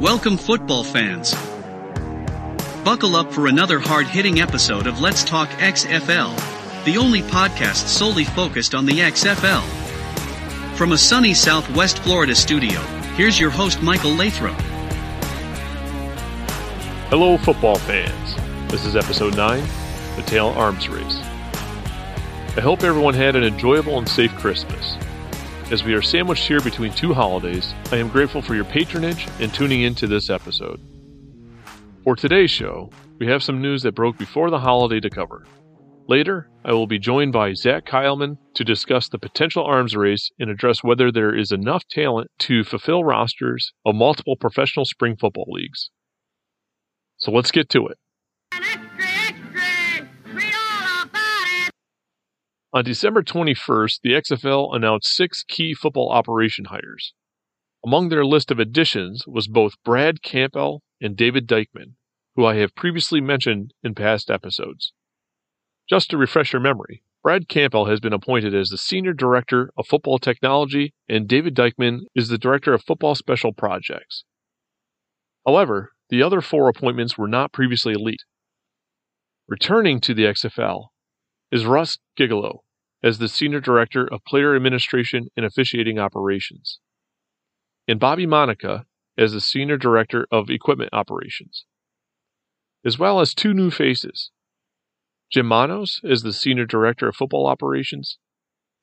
Welcome, football fans. Buckle up for another hard hitting episode of Let's Talk XFL, the only podcast solely focused on the XFL. From a sunny southwest Florida studio, here's your host, Michael Lathrop. Hello, football fans. This is episode 9 The Talent Arms Race. I hope everyone had an enjoyable and safe Christmas. As we are sandwiched here between two holidays, I am grateful for your patronage and tuning into this episode. For today's show, we have some news that broke before the holiday to cover. Later, I will be joined by Zach Kyleman to discuss the potential arms race and address whether there is enough talent to fulfill rosters of multiple professional spring football leagues. So let's get to it. On December 21st, the XFL announced six key football operation hires. Among their list of additions was both Brad Campbell and David Dykeman, who I have previously mentioned in past episodes. Just to refresh your memory, Brad Campbell has been appointed as the Senior Director of Football Technology, and David Dykeman is the Director of Football Special Projects. However, the other four appointments were not previously elite. Returning to the XFL is Russ Giglio as the Senior Director of Player Administration and Officiating Operations, and Bobby Monica as the Senior Director of Equipment Operations, as well as two new faces Jim Monos as the Senior Director of Football Operations,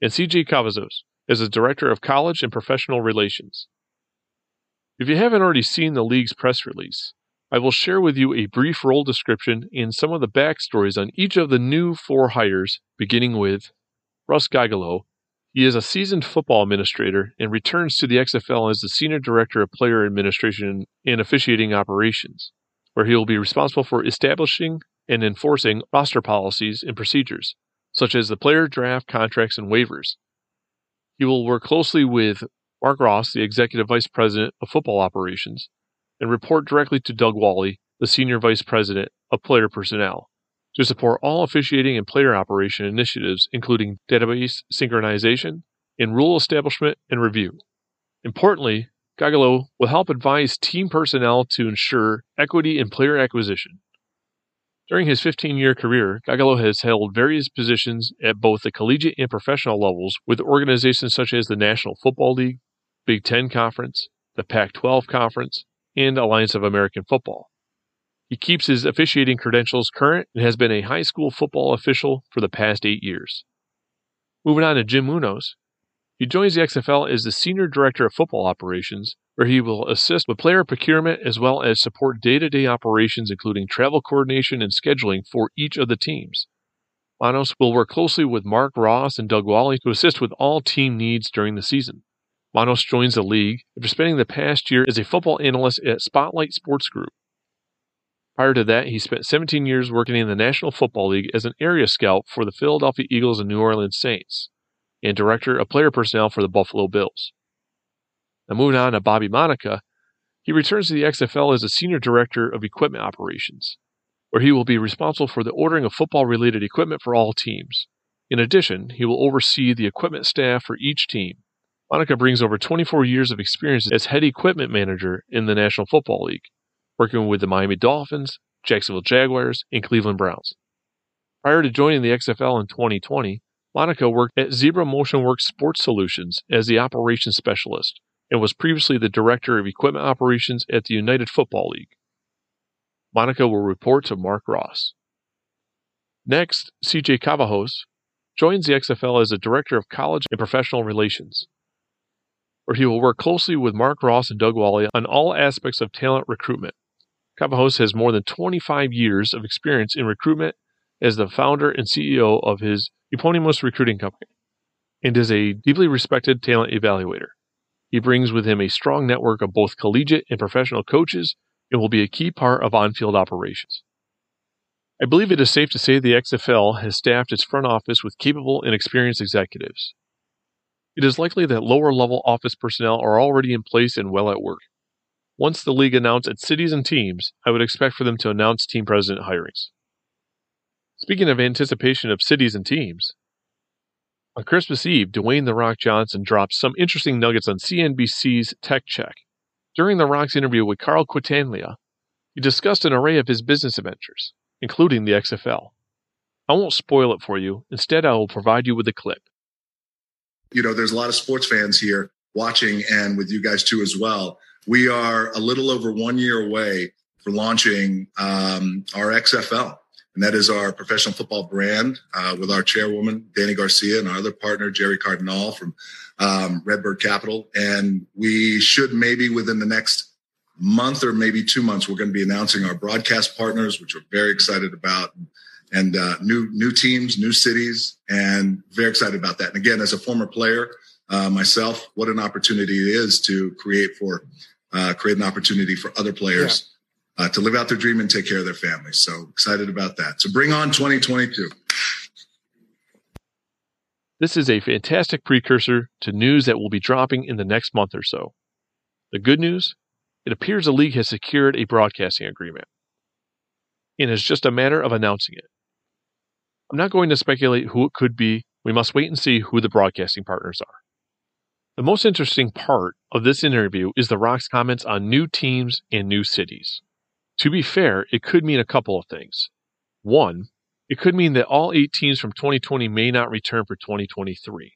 and CJ Cavazos as the Director of College and Professional Relations. If you haven't already seen the league's press release, I will share with you a brief role description and some of the backstories on each of the new four hires, beginning with Russ Giglio. He is a seasoned football administrator and returns to the XFL as the Senior Director of Player Administration and Officiating Operations, where he will be responsible for establishing and enforcing roster policies and procedures, such as the player draft, contracts, and waivers. He will work closely with Marc Ross, the Executive Vice President of Football Operations, and report directly to Doug Whaley, the Senior Vice President of Player Personnel, to support all officiating and player operation initiatives, including database synchronization and rule establishment and review. Importantly, Giglio will help advise team personnel to ensure equity in player acquisition. During his 15 year career, Giglio has held various positions at both the collegiate and professional levels with organizations such as the National Football League, Big Ten Conference, the Pac 12 Conference, and Alliance of American Football. He keeps his officiating credentials current and has been a high school football official for the past eight years. Moving on to Jim Monos. He joins the XFL as the Senior Director of Football Operations, where he will assist with player procurement as well as support day to day operations, including travel coordination and scheduling for each of the teams. Monos will work closely with Marc Ross and Doug Whaley to assist with all team needs during the season. Monos joins the league after spending the past year as a football analyst at Spotlight Sports Group. Prior to that, he spent 17 years working in the National Football League as an area scout for the Philadelphia Eagles and New Orleans Saints, and director of player personnel for the Buffalo Bills. Now, moving on to Bobby Monica, he returns to the XFL as a senior director of equipment operations, where he will be responsible for the ordering of football related equipment for all teams. In addition, he will oversee the equipment staff for each team Monica brings over 24 years of experience as head equipment manager in the National Football League, working with the Miami Dolphins, Jacksonville Jaguars, and Cleveland Browns. Prior to joining the XFL in 2020, Monica worked at Zebra Motion Works Sports Solutions as the operations specialist and was previously the director of equipment operations at the United Football League. Monica will report to Marc Ross. Next, CJ Cavazos joins the XFL as the director of college and professional relations where he will work closely with Marc Ross and Doug Whaley on all aspects of talent recruitment. Cavazos has more than 25 years of experience in recruitment as the founder and CEO of his eponymous recruiting company and is a deeply respected talent evaluator. He brings with him a strong network of both collegiate and professional coaches and will be a key part of on field operations. I believe it is safe to say the XFL has staffed its front office with capable and experienced executives. It is likely that lower level office personnel are already in place and well at work. Once the league announces its cities and teams, I would expect for them to announce team president hirings. Speaking of anticipation of cities and teams, on Christmas Eve, Dwayne The Rock Johnson dropped some interesting nuggets on CNBC's Tech Check, During the Rock's interview with Carl Quintanilla, he discussed an array of his business adventures, including the XFL. I won't spoil it for you. Instead, I will provide you with a clip. You know, there's a lot of sports fans here watching and with you guys too as well. We are a little over one year away for launching um, our XFL. And that is our professional football brand uh, with our chairwoman, Dany Garcia, and our other partner, Gerry Cardinale from um, Redbird Capital. And we should maybe within the next month or maybe two months, we're going to be announcing our broadcast partners, which we're very excited about and uh, new new teams, new cities, and very excited about that. And again, as a former player uh, myself, what an opportunity it is to create for uh, create an opportunity for other players yeah. Uh, to live out their dream and take care of their families. So excited about that. So bring on 2022. This is a fantastic precursor to news that will be dropping in the next month or so. The good news it appears the league has secured a broadcasting agreement. And it's just a matter of announcing it. I'm not going to speculate who it could be. We must wait and see who the broadcasting partners are. The most interesting part of this interview is The Rock's comments on new teams and new cities. To be fair, it could mean a couple of things. One, it could mean that all eight teams from 2020 may not return for 2023.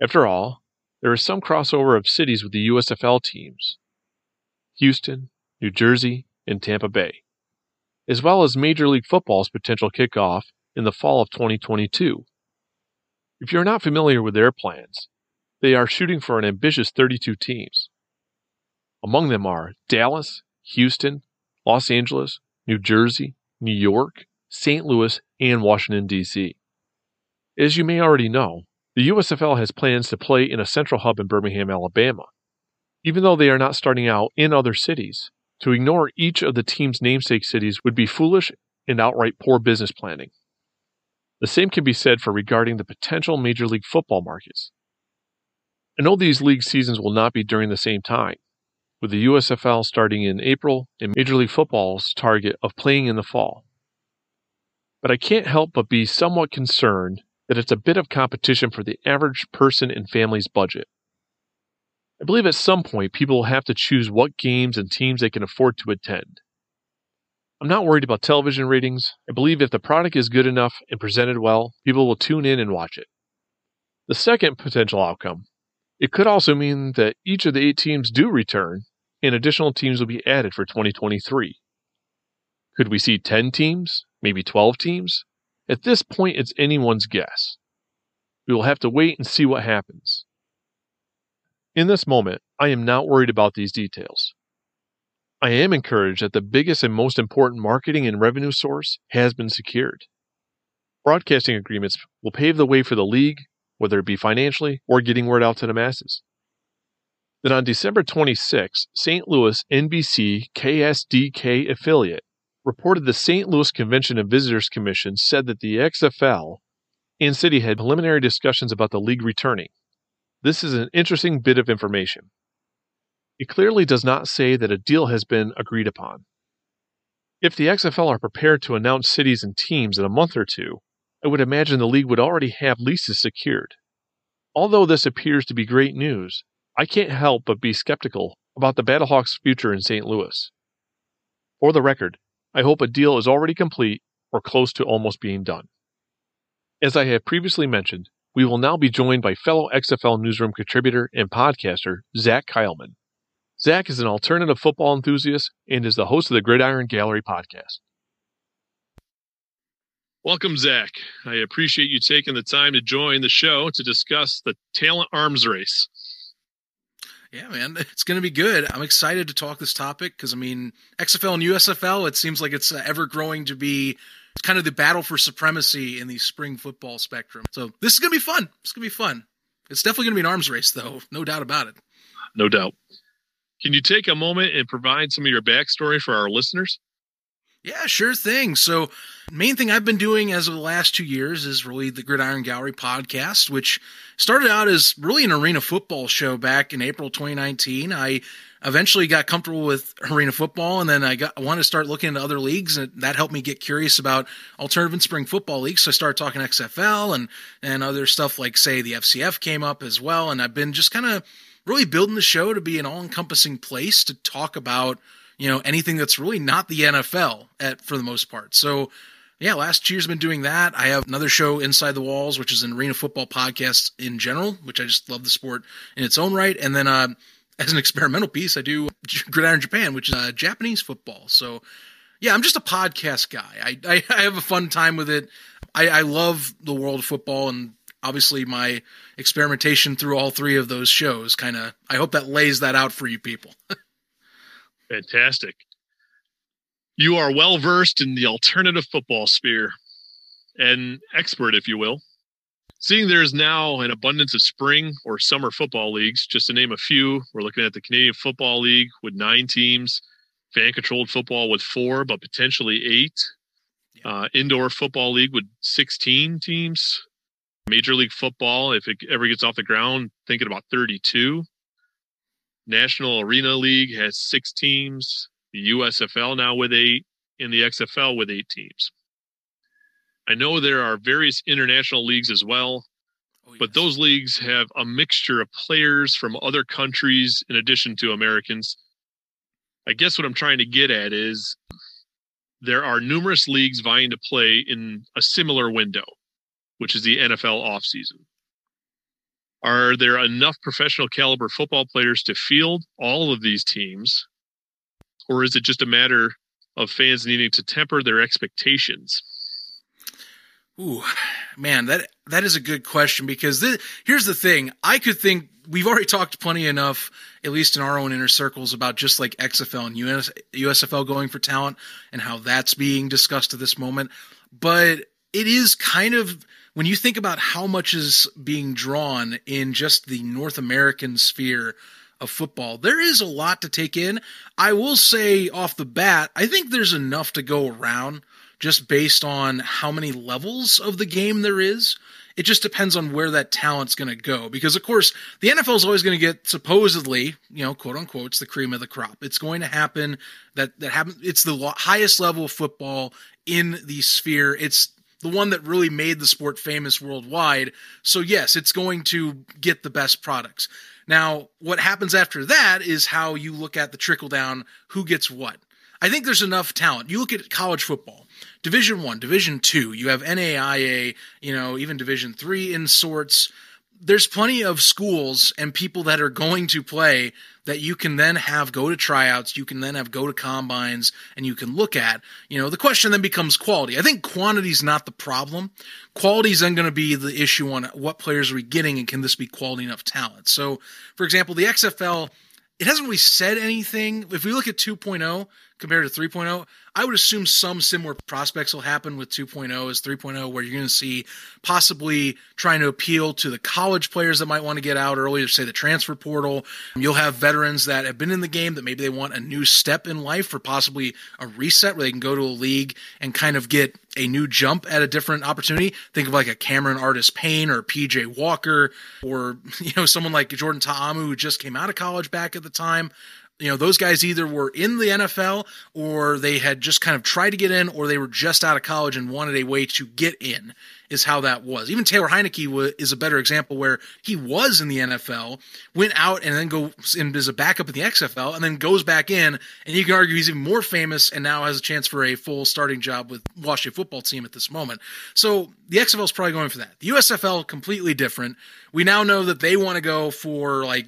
After all, there is some crossover of cities with the USFL teams Houston, New Jersey, and Tampa Bay, as well as Major League Football's potential kickoff in the fall of 2022. If you're not familiar with their plans, they are shooting for an ambitious 32 teams. Among them are Dallas, Houston, Los Angeles, New Jersey, New York, St. Louis, and Washington, D.C. As you may already know, the USFL has plans to play in a central hub in Birmingham, Alabama. Even though they are not starting out in other cities, to ignore each of the team's namesake cities would be foolish and outright poor business planning. The same can be said for regarding the potential Major League Football markets. I know these league seasons will not be during the same time, with the USFL starting in April and Major League Football's target of playing in the fall. But I can't help but be somewhat concerned that it's a bit of competition for the average person and family's budget. I believe at some point people will have to choose what games and teams they can afford to attend. I'm not worried about television ratings. I believe if the product is good enough and presented well, people will tune in and watch it. The second potential outcome, it could also mean that each of the eight teams do return and additional teams will be added for 2023. Could we see 10 teams, maybe 12 teams? At this point, it's anyone's guess. We will have to wait and see what happens. In this moment, I am not worried about these details. I am encouraged that the biggest and most important marketing and revenue source has been secured. Broadcasting agreements will pave the way for the league, whether it be financially or getting word out to the masses. Then on December 26, St. Louis NBC KSDK affiliate reported the St. Louis Convention and Visitors Commission said that the XFL and City had preliminary discussions about the league returning. This is an interesting bit of information. It clearly does not say that a deal has been agreed upon. If the XFL are prepared to announce cities and teams in a month or two, I would imagine the league would already have leases secured. Although this appears to be great news, I can't help but be skeptical about the Battlehawks' future in St. Louis. For the record, I hope a deal is already complete or close to almost being done. As I have previously mentioned, we will now be joined by fellow XFL newsroom contributor and podcaster Zach Keilman. Zach is an alternative football enthusiast and is the host of the Gridiron Gallery podcast. Welcome, Zach. I appreciate you taking the time to join the show to discuss the talent arms race. Yeah, man, it's going to be good. I'm excited to talk this topic because, I mean, XFL and USFL, it seems like it's uh, ever growing to be kind of the battle for supremacy in the spring football spectrum. So this is going to be fun. It's going to be fun. It's definitely going to be an arms race, though. No doubt about it. No doubt. Can you take a moment and provide some of your backstory for our listeners? Yeah, sure thing. So, main thing I've been doing as of the last two years is really the Gridiron Gallery podcast, which started out as really an arena football show back in April 2019. I eventually got comfortable with arena football, and then I got I wanted to start looking into other leagues, and that helped me get curious about alternative and spring football leagues. So I started talking XFL and and other stuff like say the FCF came up as well, and I've been just kind of really building the show to be an all encompassing place to talk about, you know, anything that's really not the NFL at, for the most part. So, yeah, last year's been doing that. I have another show, Inside the Walls, which is an arena football podcast in general, which I just love the sport in its own right. And then, uh, as an experimental piece, I do Gridiron Japan, which is uh, Japanese football. So, yeah, I'm just a podcast guy. I, I, I have a fun time with it. I, I love the world of football, and obviously my experimentation through all three of those shows kind of. I hope that lays that out for you people. Fantastic. You are well versed in the alternative football sphere, an expert, if you will. Seeing there is now an abundance of spring or summer football leagues, just to name a few, we're looking at the Canadian Football League with nine teams, fan controlled football with four, but potentially eight, uh, indoor football league with 16 teams, Major League Football, if it ever gets off the ground, thinking about 32. National Arena League has six teams, the USFL now with eight, and the XFL with eight teams. I know there are various international leagues as well, oh, yes. but those leagues have a mixture of players from other countries in addition to Americans. I guess what I'm trying to get at is there are numerous leagues vying to play in a similar window, which is the NFL offseason. Are there enough professional caliber football players to field all of these teams? Or is it just a matter of fans needing to temper their expectations? Ooh, man, that that is a good question because this, here's the thing. I could think we've already talked plenty enough, at least in our own inner circles, about just like XFL and US, USFL going for talent and how that's being discussed at this moment. But it is kind of when you think about how much is being drawn in just the North American sphere of football, there is a lot to take in. I will say off the bat, I think there's enough to go around just based on how many levels of the game there is. It just depends on where that talent's going to go. Because, of course, the NFL is always going to get supposedly, you know, quote unquote, it's the cream of the crop. It's going to happen that, that happens. It's the highest level of football in the sphere. It's the one that really made the sport famous worldwide. So, yes, it's going to get the best products. Now, what happens after that is how you look at the trickle down who gets what. I think there's enough talent. You look at college football, Division One, Division Two. You have NAIA, you know, even Division Three in sorts. There's plenty of schools and people that are going to play that you can then have go to tryouts, you can then have go to combines, and you can look at. You know, the question then becomes quality. I think quantity is not the problem. Quality is then going to be the issue on what players are we getting and can this be quality enough talent. So, for example, the XFL it hasn't really said anything. If we look at 2.0 compared to 3.0, I would assume some similar prospects will happen with 2.0 as 3.0, where you're going to see possibly trying to appeal to the college players that might want to get out early, say the transfer portal. You'll have veterans that have been in the game that maybe they want a new step in life or possibly a reset where they can go to a league and kind of get a new jump at a different opportunity. Think of like a Cameron Artis-Payne or PJ Walker or, you know, someone like Jordan Ta'amu who just came out of college back at the time you know, those guys either were in the NFL or they had just kind of tried to get in or they were just out of college and wanted a way to get in, is how that was. Even Taylor Heinicke is a better example where he was in the NFL, went out and then goes in as a backup in the XFL and then goes back in. And you can argue he's even more famous and now has a chance for a full starting job with Washington football team at this moment. So the XFL is probably going for that. The USFL, completely different. We now know that they want to go for like,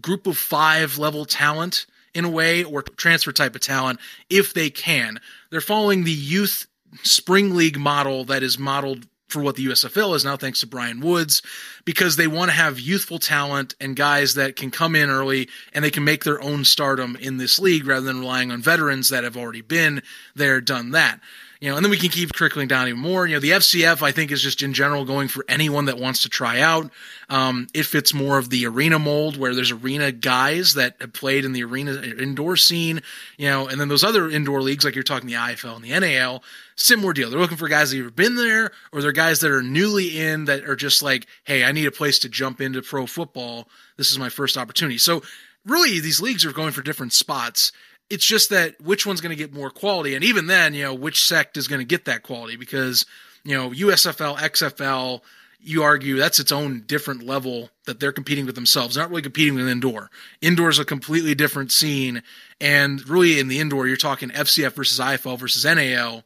group of five level talent in a way or transfer type of talent if they can. They're following the youth spring league model that is modeled for what the USFL is now, thanks to Brian Woods, because they want to have youthful talent and guys that can come in early and they can make their own stardom in this league rather than relying on veterans that have already been there, done that you know, and then we can keep trickling down even more. You know, the FCF I think is just in general going for anyone that wants to try out. Um, it fits more of the arena mold where there's arena guys that have played in the arena indoor scene, you know, and then those other indoor leagues like you're talking the IFL and the NAL, similar deal. They're looking for guys that have been there or they're guys that are newly in that are just like, hey, I need a place to jump into pro football. This is my first opportunity. So really these leagues are going for different spots it's just that which one's going to get more quality, and even then, you know, which sect is going to get that quality because you know USFL, XFL, you argue that's its own different level that they're competing with themselves. They're not really competing with indoor. Indoor is a completely different scene. And really in the indoor, you're talking FCF versus IFL versus NAL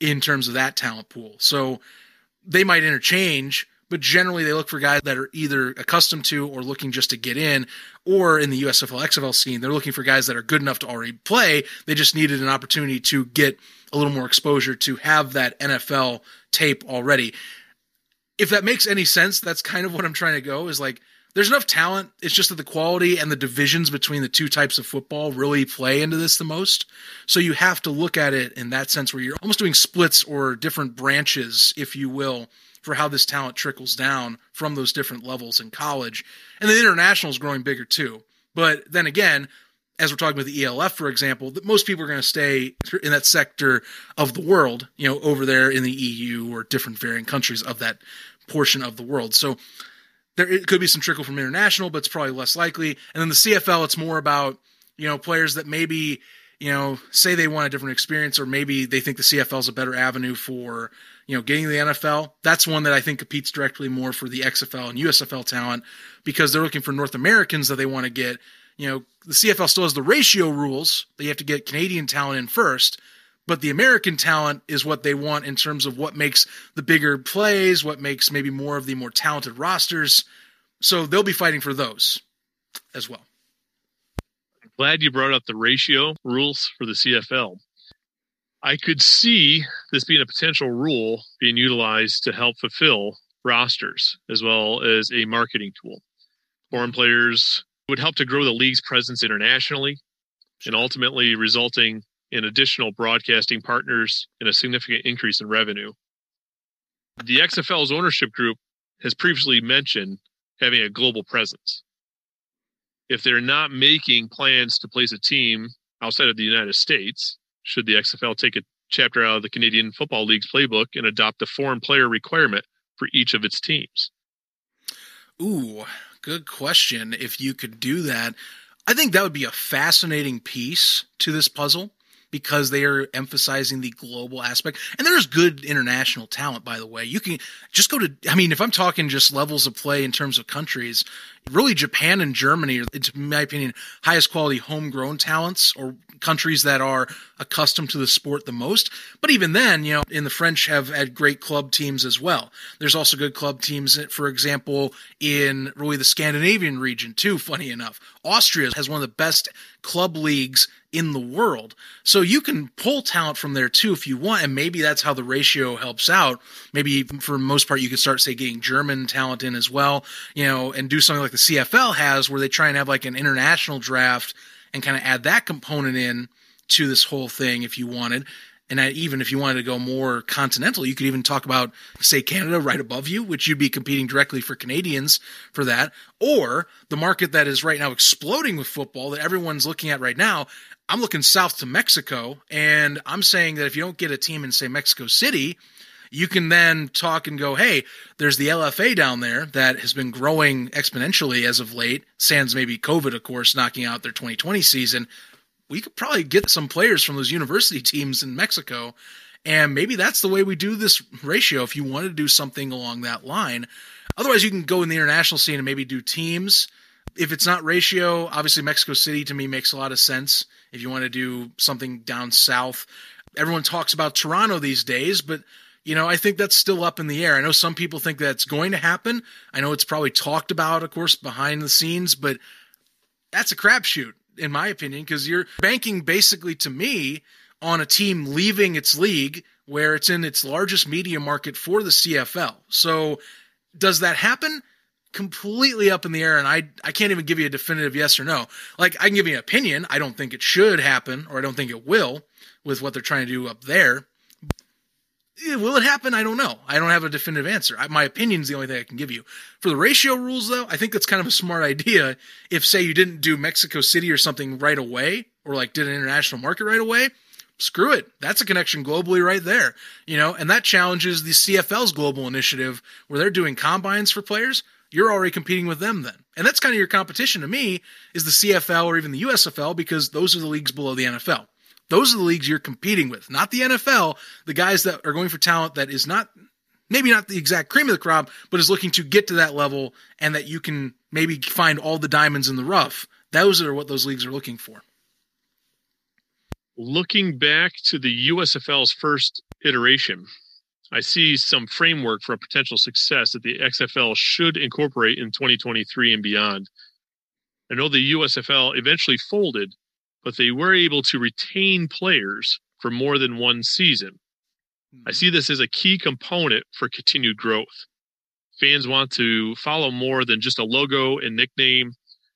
in terms of that talent pool. So they might interchange, but generally they look for guys that are either accustomed to or looking just to get in, or in the USFL XFL scene, they're looking for guys that are good enough to already play. They just needed an opportunity to get a little more exposure to have that NFL tape already if that makes any sense, that's kind of what I'm trying to go is like there's enough talent. It's just that the quality and the divisions between the two types of football really play into this the most. So you have to look at it in that sense where you're almost doing splits or different branches, if you will, for how this talent trickles down from those different levels in college. And the international is growing bigger too. But then again, as we're talking about the ELF, for example, that most people are going to stay in that sector of the world, you know, over there in the EU or different varying countries of that portion of the world. So there it could be some trickle from international, but it's probably less likely. And then the CFL, it's more about, you know, players that maybe, you know, say they want a different experience or maybe they think the CFL is a better avenue for, you know, getting the NFL. That's one that I think competes directly more for the XFL and USFL talent because they're looking for North Americans that they want to get you know, the CFL still has the ratio rules that you have to get Canadian talent in first, but the American talent is what they want in terms of what makes the bigger plays, what makes maybe more of the more talented rosters. So they'll be fighting for those as well. Glad you brought up the ratio rules for the CFL. I could see this being a potential rule being utilized to help fulfill rosters as well as a marketing tool. Foreign players would help to grow the league's presence internationally and ultimately resulting in additional broadcasting partners and a significant increase in revenue. The XFL's ownership group has previously mentioned having a global presence. If they're not making plans to place a team outside of the United States, should the XFL take a chapter out of the Canadian Football League's playbook and adopt a foreign player requirement for each of its teams? Ooh, good question. If you could do that, I think that would be a fascinating piece to this puzzle because they are emphasizing the global aspect. And there's good international talent, by the way. You can just go to, I mean, if I'm talking just levels of play in terms of countries, really Japan and Germany are, in my opinion, highest quality homegrown talents or countries that are accustomed to the sport the most. But even then, you know, in the French have had great club teams as well. There's also good club teams, for example, in really the Scandinavian region too, funny enough. Austria has one of the best club leagues in the world. So you can pull talent from there too if you want, and maybe that's how the ratio helps out. Maybe for most part you could start say getting German talent in as well, you know, and do something like the CFL has where they try and have like an international draft and kind of add that component in to this whole thing if you wanted. And even if you wanted to go more continental, you could even talk about, say, Canada right above you, which you'd be competing directly for Canadians for that, or the market that is right now exploding with football that everyone's looking at right now. I'm looking south to Mexico, and I'm saying that if you don't get a team in, say, Mexico City, you can then talk and go, hey, there's the LFA down there that has been growing exponentially as of late, sans maybe COVID, of course, knocking out their 2020 season. We could probably get some players from those university teams in Mexico. And maybe that's the way we do this ratio if you want to do something along that line. Otherwise, you can go in the international scene and maybe do teams. If it's not ratio, obviously Mexico City to me makes a lot of sense. If you want to do something down south, everyone talks about Toronto these days, but you know, I think that's still up in the air. I know some people think that's going to happen. I know it's probably talked about, of course, behind the scenes, but that's a crapshoot, in my opinion, because you're banking basically to me on a team leaving its league where it's in its largest media market for the CFL. So, does that happen? Completely up in the air, and I I can't even give you a definitive yes or no. Like I can give you an opinion. I don't think it should happen, or I don't think it will, with what they're trying to do up there. Eh, will it happen? I don't know. I don't have a definitive answer. I, my opinion is the only thing I can give you. For the ratio rules, though, I think that's kind of a smart idea. If, say, you didn't do Mexico City or something right away, or like did an international market right away, screw it. That's a connection globally right there. You know, and that challenges the CFL's global initiative where they're doing combines for players. You're already competing with them then. And that's kind of your competition to me is the CFL or even the USFL because those are the leagues below the NFL. Those are the leagues you're competing with, not the NFL, the guys that are going for talent that is not maybe not the exact cream of the crop, but is looking to get to that level and that you can maybe find all the diamonds in the rough. Those are what those leagues are looking for. Looking back to the USFL's first iteration, I see some framework for a potential success that the XFL should incorporate in 2023 and beyond. I know the USFL eventually folded, but they were able to retain players for more than one season. I hmm. see this as a key component for continued growth. Fans want to follow more than just a logo and nickname.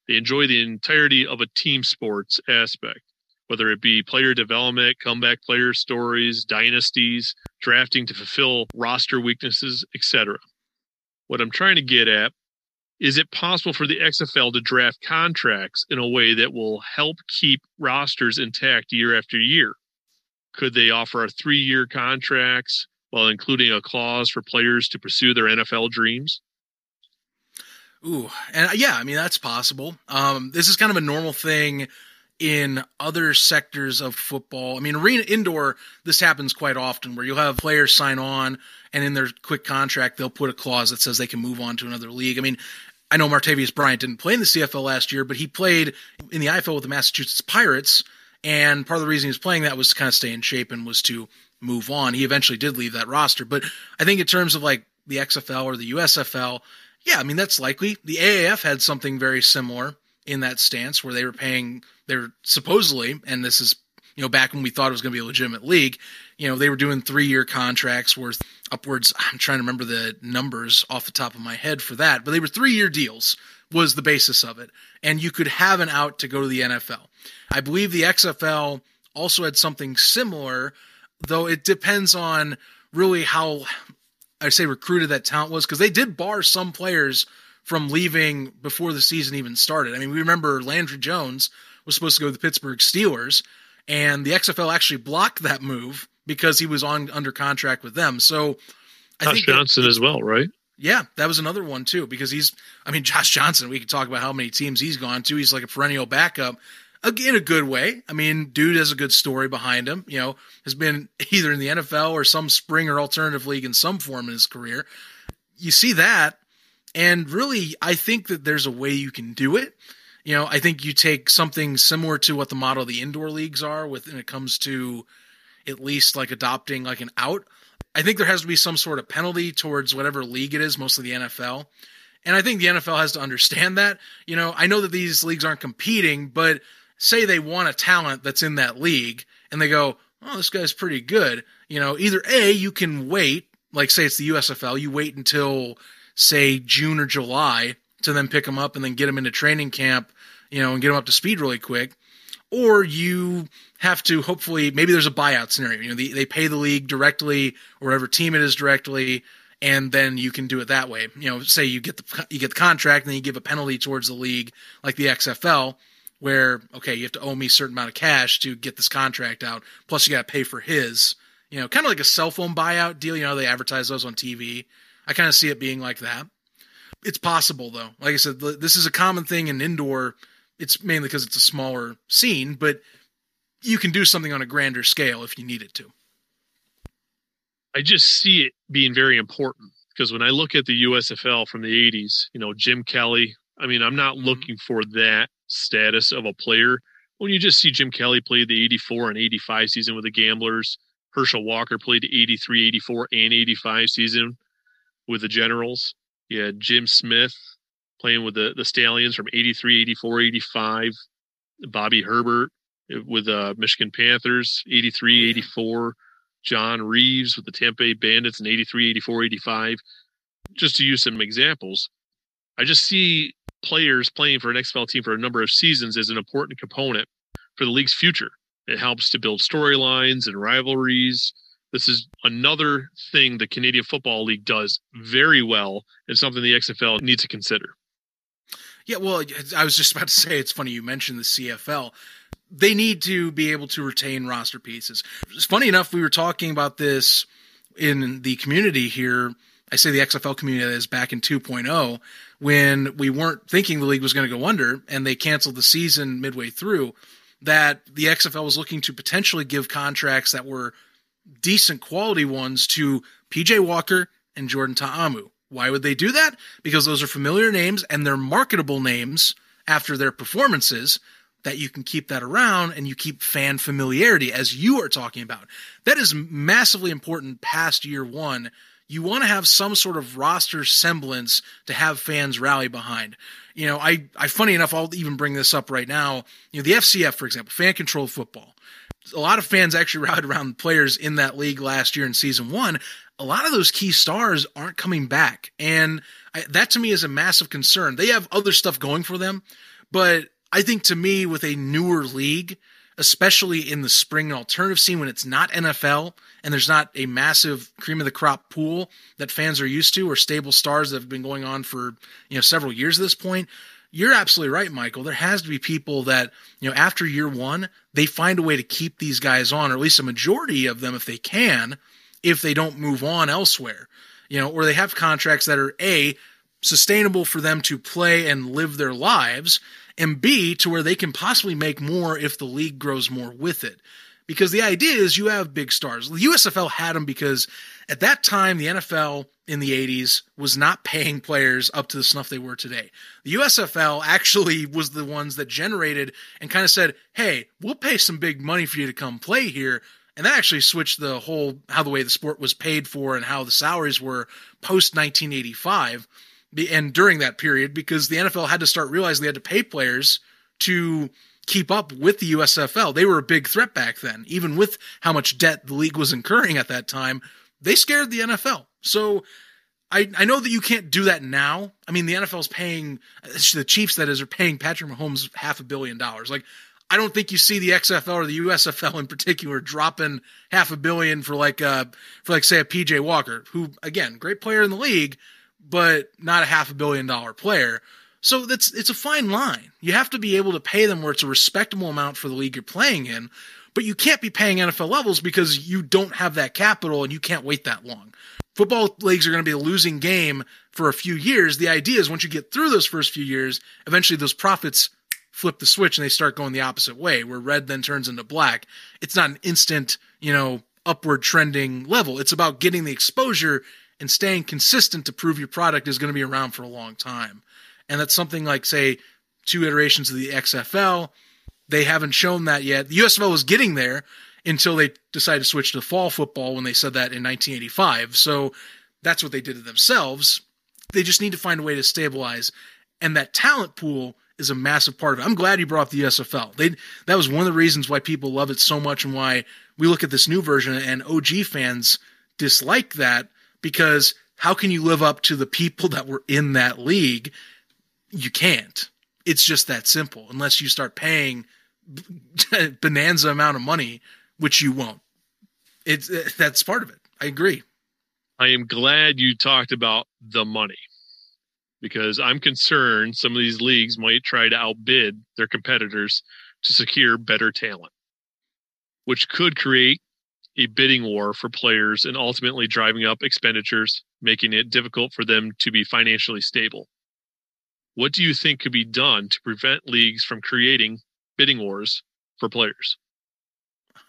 They enjoy the entirety of a team sports aspect, whether it be player development, comeback player stories, dynasties, drafting to fulfill roster weaknesses, etc. What I'm trying to get at is it possible for the XFL to draft contracts in a way that will help keep rosters intact year after year? Could they offer three year contracts while including a clause for players to pursue their NFL dreams? Ooh, and uh, yeah, I mean that's possible. Um, this is kind of a normal thing in other sectors of football. I mean, arena indoor, this happens quite often where you'll have players sign on and in their quick contract they'll put a clause that says they can move on to another league. I mean, I know Martavis Bryant didn't play in the CFL last year, but he played in the IFL with the Massachusetts Pirates and part of the reason he was playing that was to kind of stay in shape and was to move on. He eventually did leave that roster. But I think in terms of like the XFL or the USFL, yeah, I mean, that's likely. The AAF had something very similar in that stance where they were paying, they're supposedly, and this is, you know, back when we thought it was going to be a legitimate league, you know, they were doing three year contracts worth upwards. I'm trying to remember the numbers off the top of my head for that, but they were three year deals was the basis of it. And you could have an out to go to the NFL. I believe the XFL also had something similar, though it depends on really how I say recruited that talent was because they did bar some players from leaving before the season even started. I mean, we remember Landry Jones was supposed to go to the Pittsburgh Steelers, and the XFL actually blocked that move because he was on under contract with them. So I Josh think Johnson as well, right? Yeah, that was another one too because he's. I mean, Josh Johnson. We could talk about how many teams he's gone to. He's like a perennial backup, in a good way. I mean, dude has a good story behind him. You know, has been either in the NFL or some spring or alternative league in some form in his career. You see that, and really, I think that there's a way you can do it. You know, I think you take something similar to what the model of the indoor leagues are with when it comes to at least like adopting like an out. I think there has to be some sort of penalty towards whatever league it is, mostly the NFL. And I think the NFL has to understand that. You know, I know that these leagues aren't competing, but say they want a talent that's in that league and they go, oh, this guy's pretty good. You know, either A, you can wait, like say it's the USFL, you wait until say June or July to then pick them up and then get them into training camp, you know, and get them up to speed really quick. Or you have to hopefully, maybe there's a buyout scenario. You know, they, they pay the league directly or whatever team it is directly, and then you can do it that way. You know, say you get the you get the contract, and then you give a penalty towards the league, like the XFL where okay, you have to owe me a certain amount of cash to get this contract out. Plus, you got to pay for his. You know, kind of like a cell phone buyout deal. You know, they advertise those on TV. I kind of see it being like that. It's possible though. Like I said, this is a common thing in indoor. It's mainly because it's a smaller scene, but you can do something on a grander scale if you need it to. I just see it being very important because when I look at the USFL from the 80s, you know, Jim Kelly, I mean, I'm not mm-hmm. looking for that status of a player. When you just see Jim Kelly play the 84 and 85 season with the Gamblers, Herschel Walker played the 83, 84, and 85 season with the Generals. You had Jim Smith playing with the, the Stallions from 83, 84, 85. Bobby Hebert with the uh, Michigan Panthers, 83, 84. John Reaves with the Tampa Bay Bandits in 83, 84, 85. Just to use some examples, I just see players playing for an XFL team for a number of seasons is an important component for the league's future. It helps to build storylines and rivalries. This is another thing the Canadian Football League does very well and something the XFL needs to consider. Yeah, well, I was just about to say it's funny you mentioned the CFL. They need to be able to retain roster pieces. It's funny enough, we were talking about this in the community here. I say the XFL community is back in 2.0 when we weren't thinking the league was going to go under and they canceled the season midway through, that the XFL was looking to potentially give contracts that were decent quality ones to PJ Walker, and Jordan Ta'amu. Why would they do that? Because those are familiar names and they're marketable names after their performances that you can keep that around and you keep fan familiarity as you are talking about. That is massively important past year one. You want to have some sort of roster semblance to have fans rally behind. You know, I, I funny enough, I'll even bring this up right now. You know, the FCF, for example, fan controlled football. A lot of fans actually rallied around players in that league last year in season one. A lot of those key stars aren't coming back. And I, that to me is a massive concern. They have other stuff going for them, but I think to me, with a newer league, especially in the spring and alternative scene when it's not NFL and there's not a massive cream of the crop pool that fans are used to or stable stars that have been going on for you know several years at this point. You're absolutely right, Michael. There has to be people that, you know, after year one, they find a way to keep these guys on, or at least a majority of them if they can, if they don't move on elsewhere. You know, or they have contracts that are A, sustainable for them to play and live their lives, and B, to where they can possibly make more if the league grows more with it. Because the idea is you have big stars. The USFL had them because at that time, the NFL in the 80s was not paying players up to the snuff they were today. The USFL actually was the ones that generated and kind of said, hey, we'll pay some big money for you to come play here. And that actually switched the whole how the way the sport was paid for and how the salaries were post 1985 and during that period because the NFL had to start realizing they had to pay players to keep up with the USFL. They were a big threat back then, even with how much debt the league was incurring at that time. They scared the NFL. So I, I know that you can't do that now. I mean, the NFL's paying the Chiefs that is are paying Patrick Mahomes half a billion dollars. Like I don't think you see the XFL or the USFL in particular dropping half a billion for like uh for like say a PJ Walker, who again, great player in the league, but not a half a billion dollar player. So that's it's a fine line. You have to be able to pay them where it's a respectable amount for the league you're playing in, but you can't be paying NFL levels because you don't have that capital and you can't wait that long. Football leagues are going to be a losing game for a few years. The idea is once you get through those first few years, eventually those profits flip the switch and they start going the opposite way, where red then turns into black. It's not an instant, you know, upward trending level. It's about getting the exposure and staying consistent to prove your product is going to be around for a long time. And that's something like, say, two iterations of the XFL. They haven't shown that yet. The USFL was getting there until they decided to switch to fall football when they said that in 1985. So that's what they did to themselves. They just need to find a way to stabilize. And that talent pool is a massive part of it. I'm glad you brought up the USFL. They that was one of the reasons why people love it so much and why we look at this new version and OG fans dislike that because how can you live up to the people that were in that league? You can't. It's just that simple unless you start paying bonanza amount of money, which you won't. It's that's part of it. I agree. I am glad you talked about the money because I'm concerned some of these leagues might try to outbid their competitors to secure better talent, which could create a bidding war for players and ultimately driving up expenditures, making it difficult for them to be financially stable. What do you think could be done to prevent leagues from creating bidding wars for players?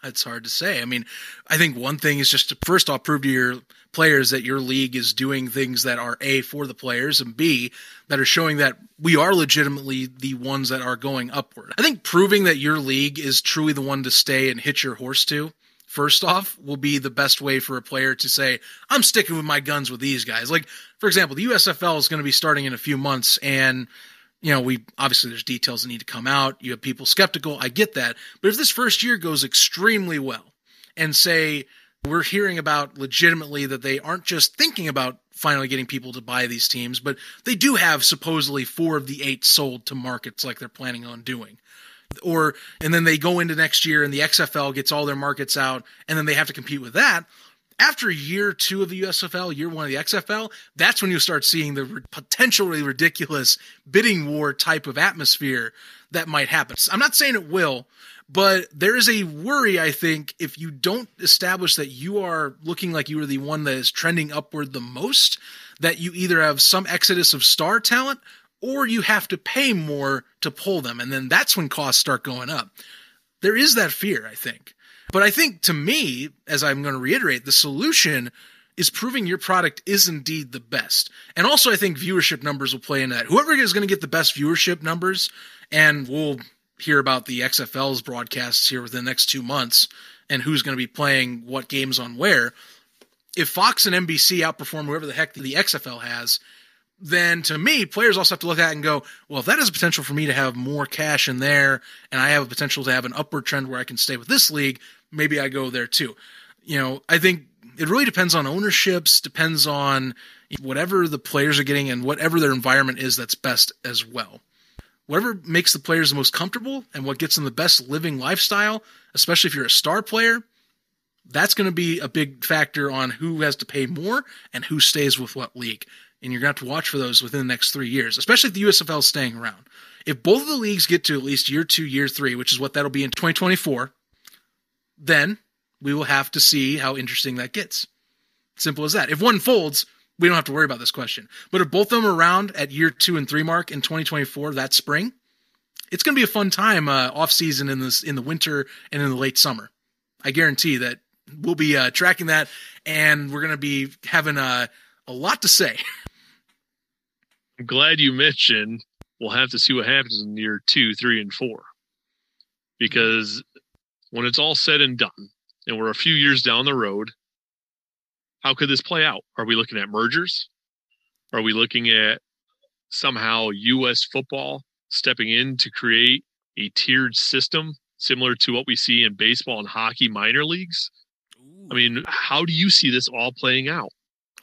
It's hard to say. I mean, I think one thing is just to first off prove to your players that your league is doing things that are A for the players and B that are showing that we are legitimately the ones that are going upward. I think proving that your league is truly the one to stay and hit your horse to first off will be the best way for a player to say, I'm sticking with my guns with these guys. Like, for example, the USFL is going to be starting in a few months and you know, we obviously there's details that need to come out. You have people skeptical. I get that. But if this first year goes extremely well and say we're hearing about legitimately that they aren't just thinking about finally getting people to buy these teams, but they do have supposedly four of the eight sold to markets like they're planning on doing or and then they go into next year and the XFL gets all their markets out and then they have to compete with that. After year two of the USFL, year one of the XFL, that's when you start seeing the potentially ridiculous bidding war type of atmosphere that might happen. I'm not saying it will, but there is a worry, I think, if you don't establish that you are looking like you are the one that is trending upward the most, that you either have some exodus of star talent or you have to pay more to pull them. And then that's when costs start going up. There is that fear, I think. But I think to me, as I'm going to reiterate, the solution is proving your product is indeed the best. And also, I think viewership numbers will play into that. Whoever is going to get the best viewership numbers, and we'll hear about the XFL's broadcasts here within the next two months and who's going to be playing what games on where. If Fox and NBC outperform whoever the heck the XFL has, then to me, players also have to look at it and go, well, if that has a potential for me to have more cash in there and I have a potential to have an upward trend where I can stay with this league, maybe I go there too. You know, I think it really depends on ownerships, depends on whatever the players are getting and whatever their environment is that's best as well. Whatever makes the players the most comfortable and what gets them the best living lifestyle, especially if you're a star player, that's going to be a big factor on who has to pay more and who stays with what league. And you're going to have to watch for those within the next three years, especially if the USFL is staying around. If both of the leagues get to at least year two, year three, which is what that'll be in 2024, then we will have to see how interesting that gets. Simple as that. If one folds, we don't have to worry about this question. But if both of them are around at year two and three mark in 2024, that spring, it's going to be a fun time uh, off season in this in the winter and in the late summer. I guarantee that we'll be uh, tracking that, and we're going to be having a a lot to say. I'm glad you mentioned. We'll have to see what happens in year two, three, and four, because when it's all said and done, and we're a few years down the road, how could this play out? Are we looking at mergers? Are we looking at somehow U.S. football stepping in to create a tiered system similar to what we see in baseball and hockey minor leagues? Ooh. I mean, how do you see this all playing out?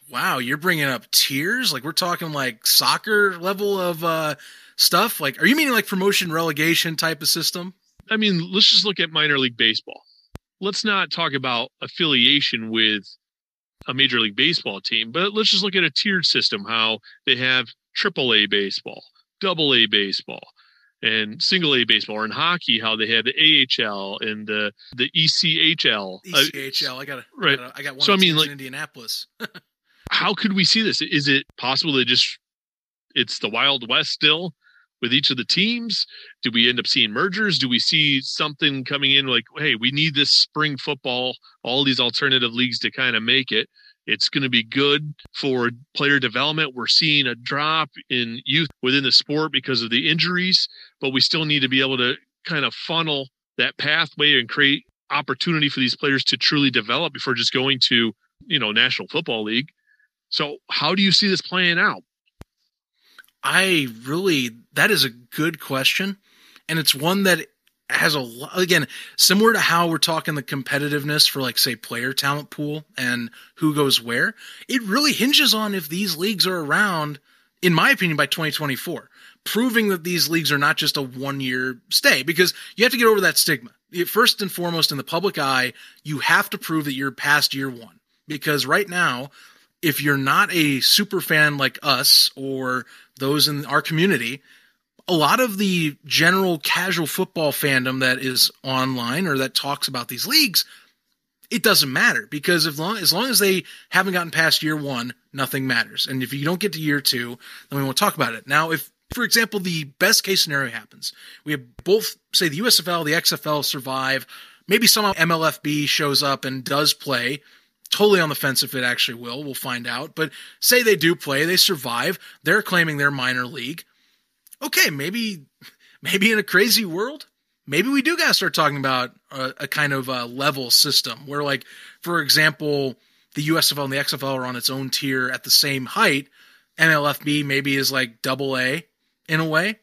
Wow, you're bringing up tiers? Like we're talking like soccer level of uh, stuff? Like, are you meaning like promotion relegation type of system? I mean, let's just look at minor league baseball. Let's not talk about affiliation with a major league baseball team, but let's just look at a tiered system how they have triple A baseball, double A baseball, and single A baseball, or in hockey, how they have the AHL and the the ECHL. Uh, ECHL, I got right. I got one. So I mean, like in Indianapolis. how could we see this? Is it possible that just it's the Wild West still? With each of the teams? Do we end up seeing mergers? Do we see something coming in like, hey, we need this spring football, all these alternative leagues to kind of make it? It's going to be good for player development. We're seeing a drop in youth within the sport because of the injuries, but we still need to be able to kind of funnel that pathway and create opportunity for these players to truly develop before just going to, you know, National Football League. So, how do you see this playing out? I really, that is a good question. And it's one that has a lot, again, similar to how we're talking the competitiveness for, like, say, player talent pool and who goes where. It really hinges on if these leagues are around, in my opinion, by 2024, proving that these leagues are not just a one year stay because you have to get over that stigma. First and foremost, in the public eye, you have to prove that you're past year one because right now, if you're not a super fan like us or those in our community, a lot of the general casual football fandom that is online or that talks about these leagues, it doesn't matter because as long, as long as they haven't gotten past year one, nothing matters. And if you don't get to year two, then we won't talk about it. Now, if, for example, the best case scenario happens, we have both, say, the USFL, the XFL survive. Maybe somehow MLFB shows up and does play totally on the fence if it actually will. We'll find out. But say they do play, they survive, they're claiming their minor league. Okay, maybe maybe in a crazy world, maybe we do got to start talking about a, a kind of a level system where, like, for example, the USFL and the XFL are on its own tier at the same height. MLFB maybe is like double A in a way.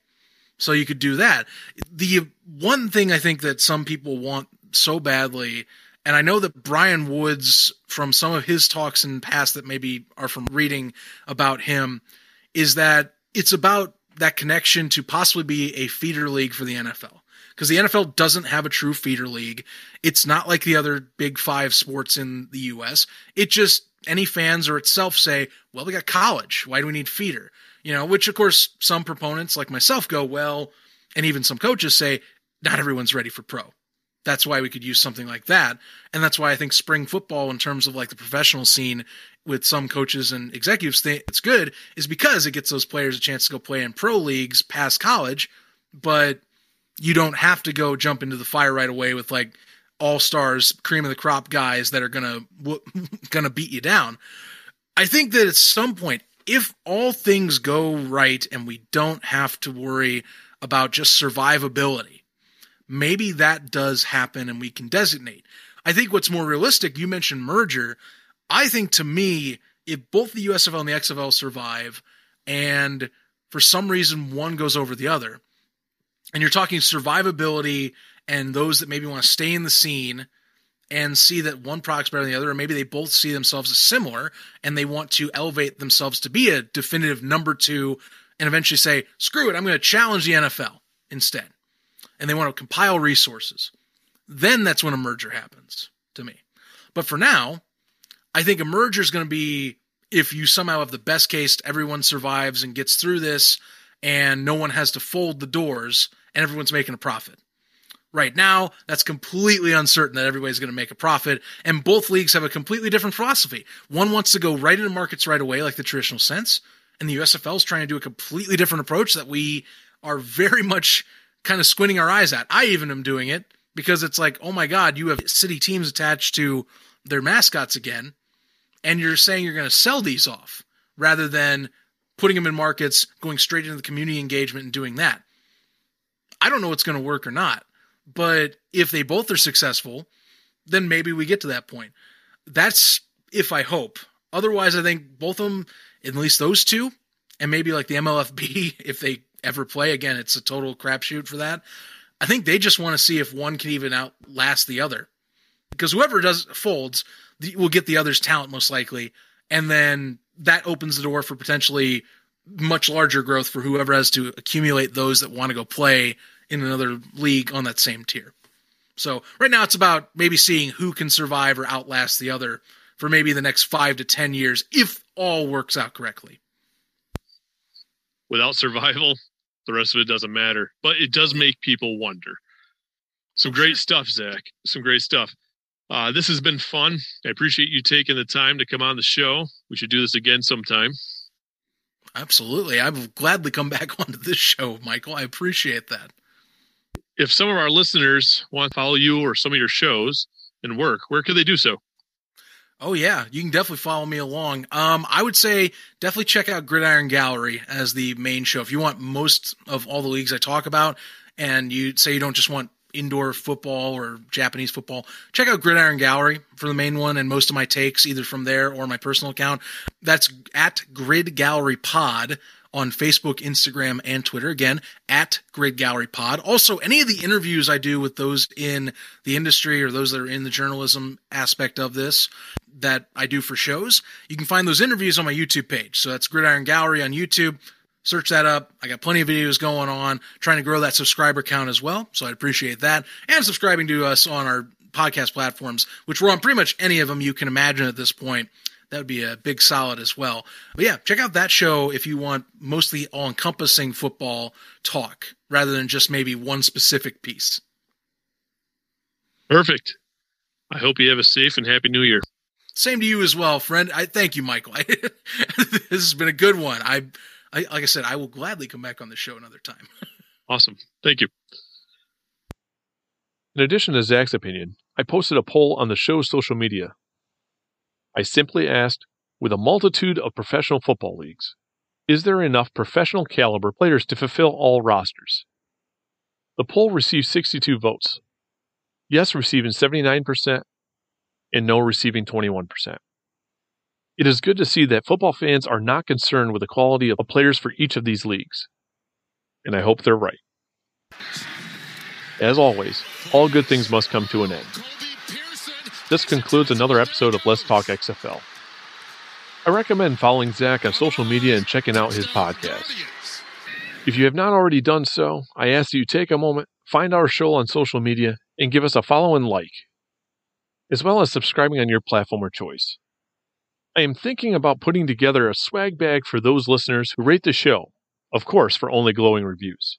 So you could do that. The one thing I think that some people want so badly and I know that Brian Woods, from some of his talks in the past that maybe are from reading about him, is that it's about that connection to possibly be a feeder league for the NFL. Because the NFL doesn't have a true feeder league. It's not like the other big five sports in the US. It just, any fans or itself say, well, we got college. Why do we need feeder? You know, which of course some proponents like myself go, well, and even some coaches say, not everyone's ready for pro that's why we could use something like that. And that's why I think spring football, in terms of like the professional scene with some coaches and executives, think it's good, is because it gets those players a chance to go play in pro leagues past college, but you don't have to go jump into the fire right away with like all stars, cream of the crop guys that are gonna gonna beat you down. I think that at some point, if all things go right and we don't have to worry about just survivability, maybe that does happen and we can designate. I think what's more realistic, you mentioned merger. I think to me, if both the USFL and the XFL survive, and for some reason one goes over the other, and you're talking survivability and those that maybe want to stay in the scene and see that one product's better than the other, or maybe they both see themselves as similar and they want to elevate themselves to be a definitive number two and eventually say, screw it, I'm going to challenge the NFL instead. And they want to compile resources. Then that's when a merger happens to me. But for now, I think a merger is going to be if you somehow have the best case, everyone survives and gets through this, and no one has to fold the doors, and everyone's making a profit. Right now, that's completely uncertain that everybody's going to make a profit, and both leagues have a completely different philosophy. One wants to go right into markets right away, like the traditional sense, and the USFL is trying to do a completely different approach that we are very much kind of squinting our eyes at. I even am doing it because it's like, oh my God, you have city teams attached to their mascots again and you're saying you're going to sell these off rather than putting them in markets, going straight into the community engagement and doing that. I don't know what's going to work or not, but if they both are successful, then maybe we get to that point. That's if I hope. Otherwise, I think both of them, at least those two, and maybe like the MLFB, if they ever play again, it's a total crapshoot for that. I think they just want to see if one can even outlast the other, because whoever does folds will get the other's talent most likely, and then that opens the door for potentially much larger growth for whoever has to accumulate those that want to go play in another league on that same tier. So right now it's about maybe seeing who can survive or outlast the other for maybe the next five to ten years if all works out correctly. Without survival, the rest of it doesn't matter. But it does make people wonder. Some great stuff, Zach. Some great stuff. Uh, this has been fun. I appreciate you taking the time to come on the show. We should do this again sometime. Absolutely. I will gladly come back onto this show, Michael. I appreciate that. If some of our listeners want to follow you or some of your shows and work, where could they do so? Oh yeah, you can definitely follow me along. Um, I would say definitely check out Gridiron Gallery as the main show. If you want most of all the leagues I talk about, and you say you don't just want indoor football or Japanese football, check out Gridiron Gallery for the main one and most of my takes, either from there or my personal account. That's at Grid Gallery Pod on Facebook, Instagram, and Twitter. Again, at Grid Gallery Pod. Also, any of the interviews I do with those in the industry or those that are in the journalism aspect of this that I do for shows, you can find those interviews on my YouTube page. So that's Gridiron Gallery on YouTube search that up. I got plenty of videos going on, trying to grow that subscriber count as well. So I'd appreciate that. And subscribing to us on our podcast platforms, which we're on pretty much any of them you can imagine at this point. That would be a big solid as well. But yeah, check out that show if you want mostly all encompassing football talk rather than just maybe one specific piece. Perfect. I hope you have a safe and happy new year. Same to you as well, friend. I thank you, Michael. this has been a good one. I I, like I said, I will gladly come back on the show another time. awesome. Thank you. In addition to Zach's opinion, I posted a poll on the show's social media. I simply asked, with a multitude of professional football leagues, is there enough professional caliber players to fulfill all rosters? The poll received 62 votes. Yes receiving 79%, and no receiving 21%. It is good to see that football fans are not concerned with the quality of players for each of these leagues. And I hope they're right. As always, all good things must come to an end. This concludes another episode of Let's Talk XFL. I recommend following Zach on social media and checking out his podcast. If you have not already done so, I ask that you take a moment, find our show on social media, and give us a follow and like, as well as subscribing on your platform of choice. I am thinking about putting together a swag bag for those listeners who rate the show, of course, for only glowing reviews.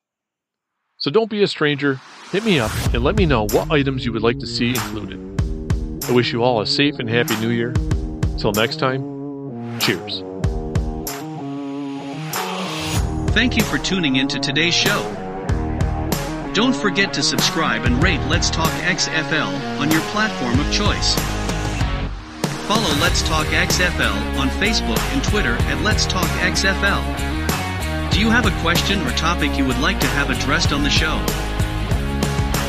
So don't be a stranger, hit me up and let me know what items you would like to see included. I wish you all a safe and happy new year. Till next time, cheers. Thank you for tuning in to today's show. Don't forget to subscribe and rate Let's Talk XFL on your platform of choice. Follow Let's Talk XFL on Facebook and Twitter at Let's Talk XFL. Do you have a question or topic you would like to have addressed on the show?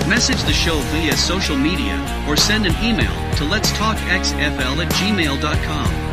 Message the show via social media or send an email to letstalkxfl at gmail.com.